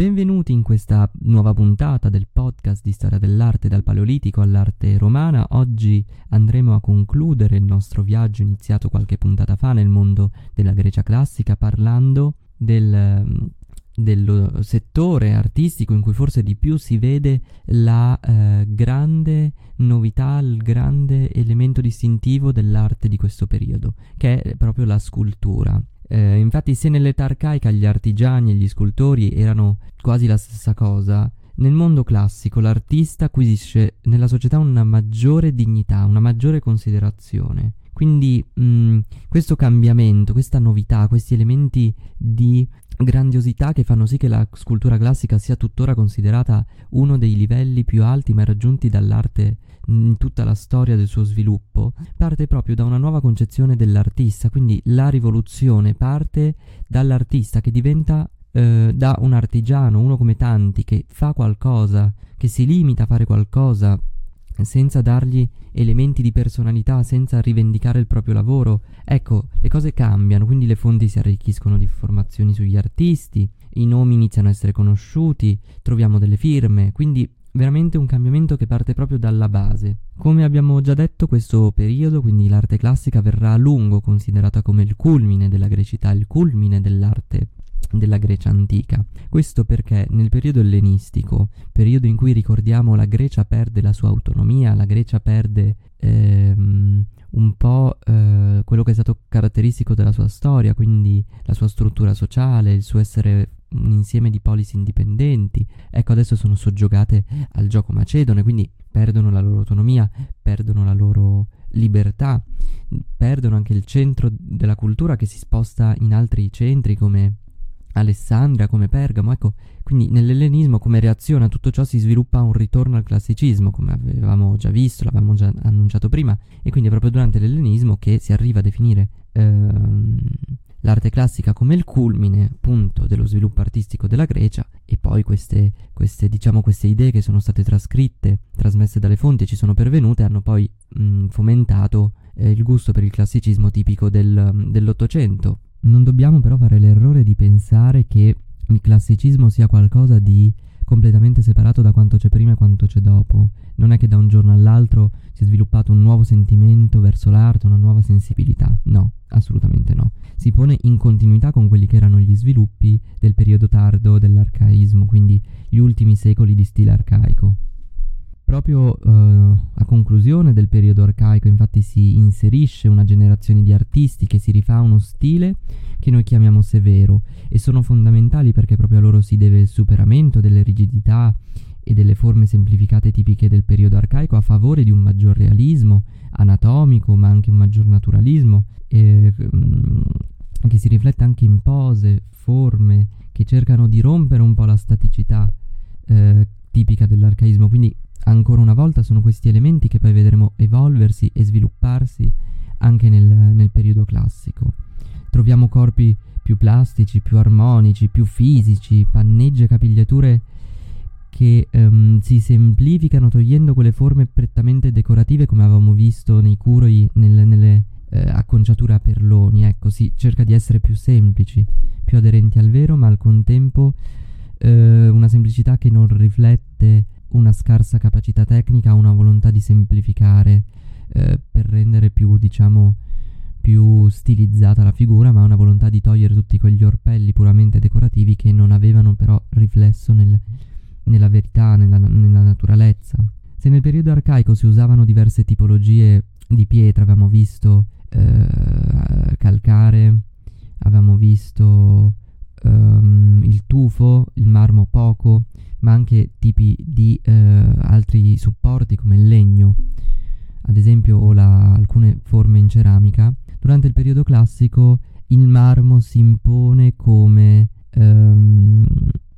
Benvenuti in questa nuova puntata del podcast di storia dell'arte dal Paleolitico all'arte romana. Oggi andremo a concludere il nostro viaggio iniziato qualche puntata fa nel mondo della Grecia classica parlando del, del settore artistico in cui forse di più si vede la eh, grande novità, il grande elemento distintivo dell'arte di questo periodo, che è proprio la scultura. Eh, infatti, se nell'età arcaica gli artigiani e gli scultori erano quasi la stessa cosa, nel mondo classico l'artista acquisisce nella società una maggiore dignità, una maggiore considerazione. Quindi mh, mm, questo cambiamento, questa novità, questi elementi di grandiosità che fanno sì che la scultura classica sia tuttora considerata uno dei livelli più alti mai raggiunti dall'arte in tutta la storia del suo sviluppo, parte proprio da una nuova concezione dell'artista, quindi la rivoluzione parte dall'artista che diventa eh, da un artigiano, uno come tanti, che fa qualcosa, che si limita a fare qualcosa senza dargli elementi di personalità, senza rivendicare il proprio lavoro. Ecco, le cose cambiano, quindi le fonti si arricchiscono di informazioni sugli artisti, i nomi iniziano a essere conosciuti, troviamo delle firme, quindi veramente un cambiamento che parte proprio dalla base. Come abbiamo già detto, questo periodo, quindi l'arte classica, verrà a lungo considerata come il culmine della grecità, il culmine dell'arte della Grecia antica. Questo perché nel periodo ellenistico, periodo in cui ricordiamo la Grecia perde la sua autonomia, la Grecia perde ehm, un po' eh, quello che è stato caratteristico della sua storia, quindi la sua struttura sociale, il suo essere un insieme di polis indipendenti. Ecco, adesso sono soggiogate al gioco macedone, quindi perdono la loro autonomia, perdono la loro libertà, perdono anche il centro della cultura che si sposta in altri centri come Alessandria, come Pergamo. Ecco, quindi nell'ellenismo come reazione a tutto ciò si sviluppa un ritorno al classicismo, come avevamo già visto, l'avevamo già annunciato prima, e quindi è proprio durante l'ellenismo che si arriva a definire ehm, l'arte classica come il culmine appunto dello sviluppo artistico della Grecia e poi queste, queste, diciamo, queste idee che sono state trascritte, trasmesse dalle fonti ci sono pervenute hanno poi mh, fomentato eh, il gusto per il classicismo tipico del, dell'Ottocento. Non dobbiamo però fare l'errore di pensare che il classicismo sia qualcosa di completamente separato da quanto c'è prima e quanto c'è dopo. Non è che da un giorno all'altro si è sviluppato un nuovo sentimento verso l'arte, una nuova sensibilità. No, assolutamente no. Si pone in continuità con quelli che erano gli sviluppi del periodo tardo dell'arcaismo, quindi gli ultimi secoli di stile arcaico. Proprio uh, a conclusione del periodo arcaico infatti si inserisce una generazione di artisti che si rifà uno stile che noi chiamiamo severo e sono fondamentali perché proprio a loro si deve il superamento delle rigidità e delle forme semplificate tipiche del periodo arcaico a favore di un maggior realismo anatomico ma anche un maggior naturalismo eh, che si riflette anche in pose, forme che cercano di rompere un po' la staticità eh, tipica dell'arcaismo. Quindi ancora una volta sono questi elementi che poi vedremo evolversi e svilupparsi anche nel, nel periodo classico. Troviamo corpi più plastici, più armonici, più fisici, panneggi e capigliature che um, si semplificano togliendo quelle forme prettamente decorative come avevamo visto nei curoi, nel, nelle eh, acconciature a perloni. Ecco, si cerca di essere più semplici, più aderenti al vero, ma al contempo eh, una semplicità che non riflette una scarsa capacità tecnica, una volontà di semplificare eh, per rendere più, diciamo, più stilizzata la figura, ma una volontà di togliere tutti quegli orpelli puramente decorativi che non avevano però riflesso nel, nella verità, nella, nella naturalezza. Se nel periodo arcaico si usavano diverse tipologie di pietra, avevamo visto eh, calcare, avevamo visto um, il tufo, il marmo poco, ma anche tipi di eh, altri supporti come il legno, ad esempio o la, alcune forme in ceramica. Durante il periodo classico il marmo si impone come ehm,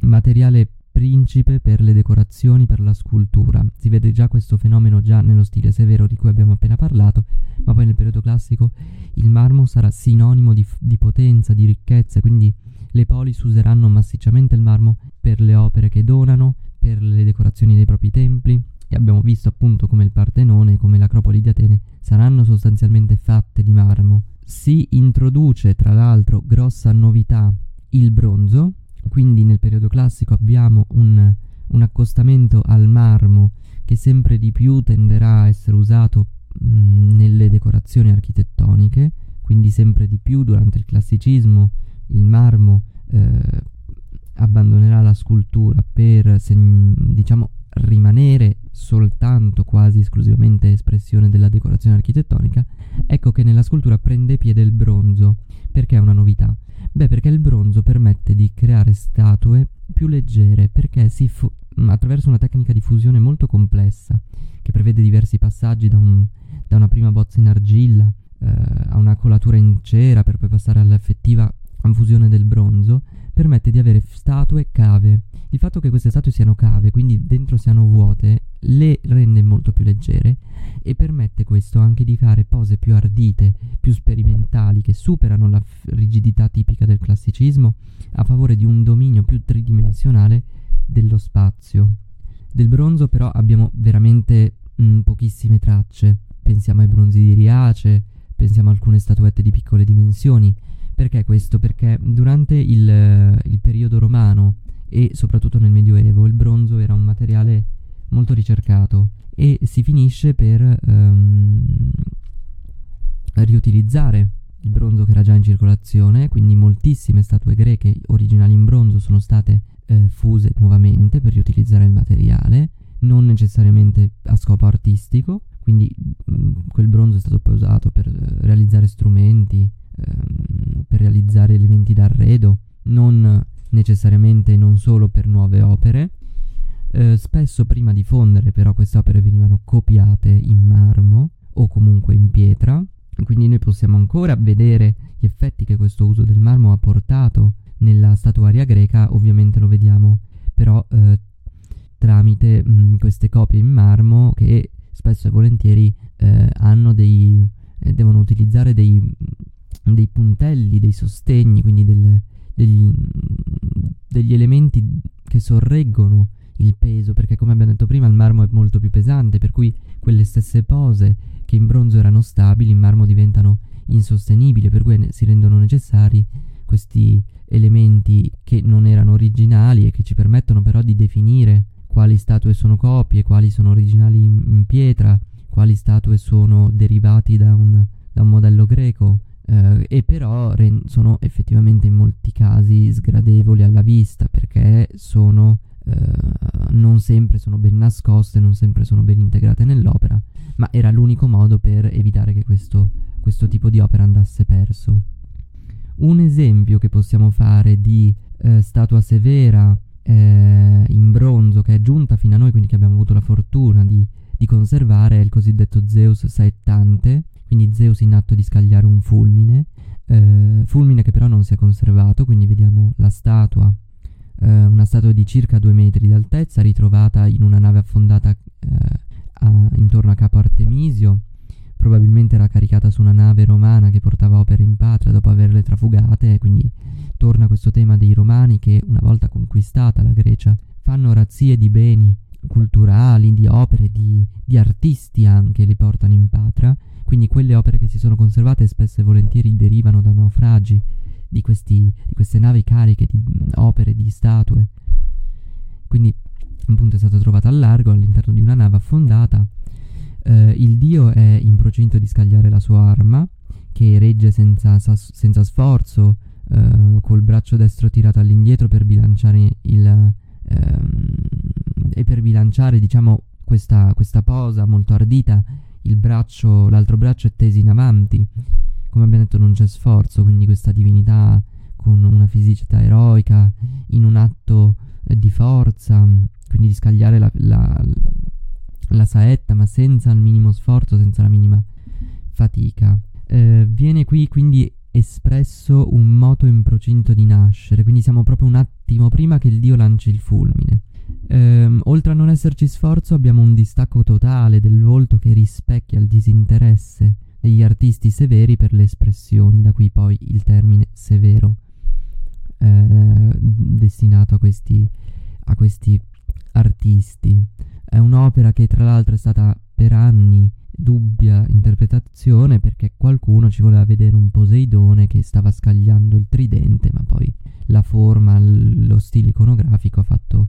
materiale principe per le decorazioni, per la scultura. Si vede già questo fenomeno già nello stile severo di cui abbiamo appena parlato, ma poi nel periodo classico il marmo sarà sinonimo di, di potenza, di ricchezza, quindi le polis useranno massicciamente il marmo per le opere che donano, per le decorazioni dei propri templi, e abbiamo visto appunto come il Partenone e come l'Acropoli di Atene saranno sostanzialmente fatte di marmo. Si introduce tra l'altro grossa novità il bronzo, Quindi nel periodo classico abbiamo un, un accostamento al marmo che sempre di più tenderà a essere usato mh, nelle decorazioni architettoniche, quindi sempre di più durante il classicismo il marmo eh, abbandonerà la scultura per diciamo rimanere soltanto quasi esclusivamente espressione della decorazione architettonica, ecco che nella scultura prende piede il bronzo. Perché è una novità? Beh, perché il bronzo permette di creare statue più leggere, perché fu- attraverso una tecnica di fusione molto complessa, che prevede diversi passaggi da, un, da una prima bozza in argilla eh, a una colatura in cera per poi passare all'effettiva fusione del bronzo, permette di avere statue cave. Il fatto che queste statue siano cave, quindi dentro siano vuote, le rende molto più leggere e permette questo anche di fare pose più ardite, più sperimentali, che superano la rigidità tipica del classicismo a favore di un dominio più tridimensionale dello spazio. Del bronzo però abbiamo veramente mh, mm, pochissime tracce. Pensiamo ai bronzi di Riace, pensiamo a alcune statuette di piccole dimensioni, perché questo? Perché durante il, il periodo romano e soprattutto nel Medioevo il bronzo era un materiale molto ricercato e si finisce per um, riutilizzare il bronzo che era già in circolazione, quindi moltissime statue greche originali in bronzo sono state eh, fuse nuovamente per riutilizzare il materiale, non necessariamente a scopo artistico, quindi mh, mm, quel bronzo è stato poi usato per eh, realizzare strumenti, ehm, per realizzare elementi d'arredo, non necessariamente non solo per nuove opere. Eh, spesso prima di fondere però queste opere venivano copiate in marmo o comunque in pietra, quindi noi possiamo ancora vedere gli effetti che questo uso del marmo ha portato nella statuaria greca, ovviamente lo vediamo però eh, tramite mh, queste copie in marmo che spesso e volentieri eh, hanno dei, eh, devono utilizzare dei, dei puntelli, dei sostegni, quindi delle, degli, degli elementi che sorreggono il peso, perché come abbiamo detto prima il marmo è molto più pesante, per cui quelle stesse pose che in bronzo erano stabili, in marmo diventano insostenibili, per cui si rendono necessari questi elementi che non erano originali e che ci permettono però di definire quali statue sono copie, quali sono originali in, in pietra, quali statue sono derivati da un, da un modello greco, e però re- sono effettivamente in molti casi sgradevoli alla vista perché sono eh, non sempre sono ben nascoste, non sempre sono ben integrate nell'opera, ma era l'unico modo per evitare che questo, questo tipo di opera andasse perso. Un esempio che possiamo fare di eh, statua severa eh, in bronzo che è giunta fino a noi, quindi che abbiamo avuto la fortuna di, di conservare, è il cosiddetto Zeus saettante, quindi Zeus in atto di scagliare un fulmine, eh, fulmine che però non si è conservato, quindi vediamo la statua, eh, una statua di circa due metri d'altezza ritrovata in una nave affondata eh, a, intorno a Capo Artemisio, probabilmente era caricata su una nave romana che portava opere in patria dopo averle trafugate, quindi torna questo tema dei romani che una volta conquistata la Grecia fanno razzie di beni culturali, di opere, di, di artisti anche, li portano in patria quindi quelle opere che si sono conservate spesso e volentieri derivano da naufragi di, questi, di queste navi cariche di opere, di statue. Quindi appunto è stata trovata al largo all'interno di una nave affondata. Eh, il dio è in procinto di scagliare la sua arma, che regge senza, senza sforzo, eh, col braccio destro tirato all'indietro per bilanciare il, ehm, e per bilanciare diciamo questa, questa posa molto ardita il braccio, l'altro braccio è teso in avanti. Come abbiamo detto non c'è sforzo, quindi questa divinità con una fisicità eroica, in un atto eh, di forza, quindi di scagliare la, la, la, saetta, ma senza il minimo sforzo, senza la minima fatica. Eh, viene qui quindi espresso un moto in procinto di nascere, quindi siamo proprio un attimo prima che il dio lanci il fulmine. Ehm, oltre a non esserci sforzo, abbiamo un distacco totale del volto che rispecchia il disinteresse degli artisti severi per le espressioni, da qui poi il termine severo eh, destinato a questi, a questi artisti. È un'opera che tra l'altro è stata per anni dubbia interpretazione perché qualcuno ci voleva vedere un Poseidone che stava scagliando il tridente, ma poi la forma, lo stile iconografico ha fatto,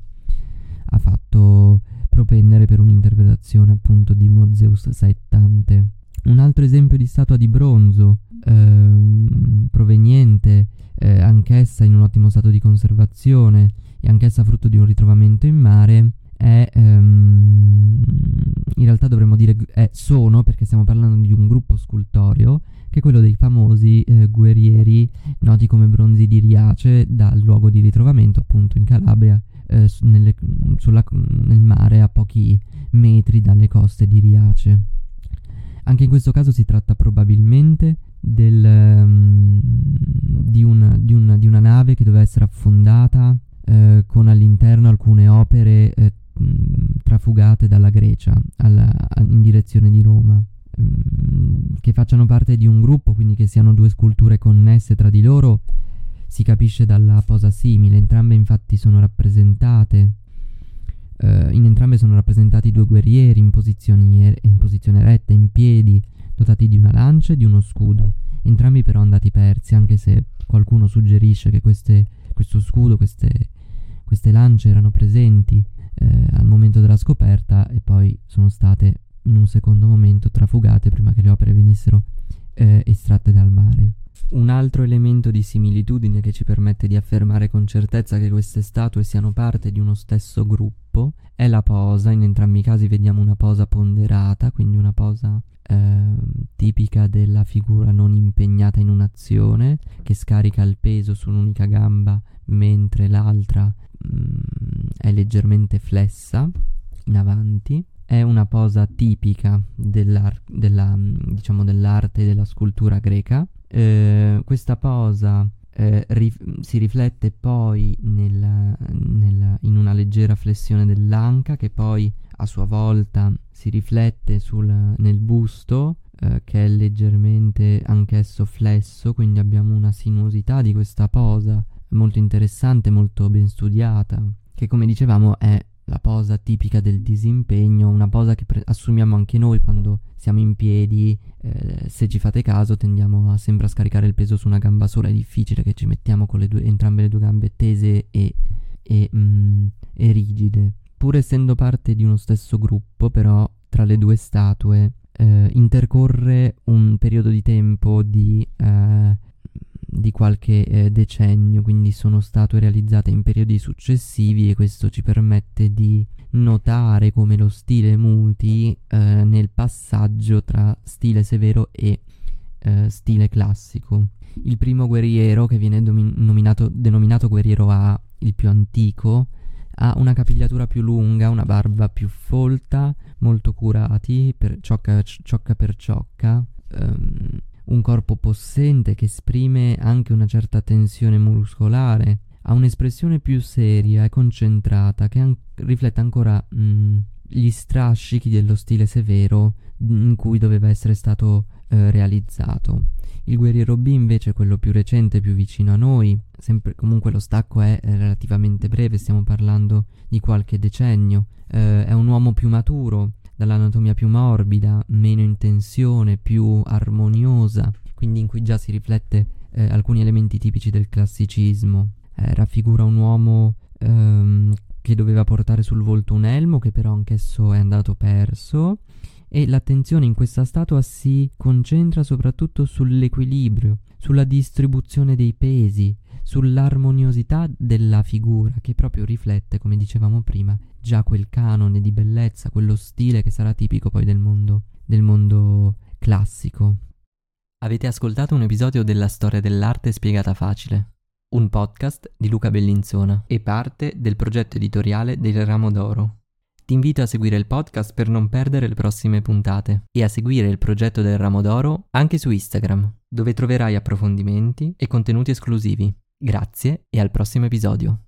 ha fatto propendere per un'interpretazione appunto di uno Zeus saettante. Un altro esempio di statua di bronzo ehm, proveniente eh, anch'essa in un ottimo stato di conservazione e anch'essa frutto di un ritrovamento in mare è ehm, in realtà dovremmo dire è, sono perché stiamo parlando di un gruppo scultoreo che è quello dei famosi eh, guerrieri noti come bronzi di Riace dal luogo di ritrovamento appunto in Calabria eh, nelle, sulla, nel mare a pochi metri dalle coste di Riace. Anche in questo caso si tratta probabilmente del, um, di, una, di, una, di, una, nave che doveva essere affondata eh, con all'interno alcune opere eh, trafugate dalla Grecia alla, in direzione di Roma, che facciano parte di un gruppo, quindi che siano due sculture connesse tra di loro, si capisce dalla posa simile, entrambe infatti sono rappresentate. Uh, in entrambe sono rappresentati due guerrieri in, er- in posizione eretta, in piedi, dotati di una lancia e di uno scudo, entrambi però andati persi, anche se qualcuno suggerisce che queste, questo scudo, queste, queste lance erano presenti eh, al momento della scoperta e poi sono state in un secondo momento trafugate prima che le opere venissero eh, estratte dal mare. Un altro elemento di similitudine che ci permette di affermare con certezza che queste statue siano parte di uno stesso gruppo è la posa, in entrambi i casi vediamo una posa ponderata, quindi una posa eh, tipica della figura non impegnata in un'azione, che scarica il peso su un'unica gamba mentre l'altra mh, mm, è leggermente flessa in avanti. È una posa tipica della, mm, diciamo, dell'arte e della scultura greca. Eh, questa posa eh, rif- si riflette poi nel, nel, in una leggera flessione dell'anca che poi a sua volta si riflette sul, nel busto eh, che è leggermente anch'esso flesso, quindi abbiamo una sinuosità di questa posa molto interessante, molto ben studiata, che come dicevamo è la posa tipica del disimpegno, una posa che pre- assumiamo anche noi quando siamo in piedi, eh, se ci fate caso tendiamo a sempre a scaricare il peso su una gamba sola, è difficile che ci mettiamo con le due, entrambe le due gambe tese e, e, mm, e rigide. Pur essendo parte di uno stesso gruppo, però tra le due statue eh, intercorre un periodo di tempo di eh, di qualche eh, decennio, quindi sono state realizzate in periodi successivi e questo ci permette di notare come lo stile muti eh, nel passaggio tra stile severo e eh, stile classico. Il primo guerriero, che viene nominato, denominato guerriero A, il più antico, ha una capigliatura più lunga, una barba più folta, molto curati, per ciocca, ciocca per ciocca. Un corpo possente che esprime anche una certa tensione muscolare, ha un'espressione più seria e concentrata che an- riflette ancora mh, mm, gli strascichi dello stile severo in cui doveva essere stato eh, realizzato. Il guerriero B invece è quello più recente, più vicino a noi, sempre, comunque lo stacco è relativamente breve, stiamo parlando di qualche decennio, eh, è un uomo più maturo, dall'anatomia più morbida, meno in tensione, più armoniosa, quindi in cui già si riflette eh, alcuni elementi tipici del classicismo. Eh, raffigura un uomo ehm, che doveva portare sul volto un elmo, che però anch'esso è andato perso, e l'attenzione in questa statua si concentra soprattutto sull'equilibrio, sulla distribuzione dei pesi, sull'armoniosità della figura che proprio riflette, come dicevamo prima, già quel canone di bellezza, quello stile che sarà tipico poi del mondo, del mondo classico. Avete ascoltato un episodio della storia dell'arte spiegata facile, un podcast di Luca Bellinzona e parte del progetto editoriale del Ramo d'Oro. Ti invito a seguire il podcast per non perdere le prossime puntate e a seguire il progetto del Ramo d'Oro anche su Instagram, dove troverai approfondimenti e contenuti esclusivi. Grazie e al prossimo episodio.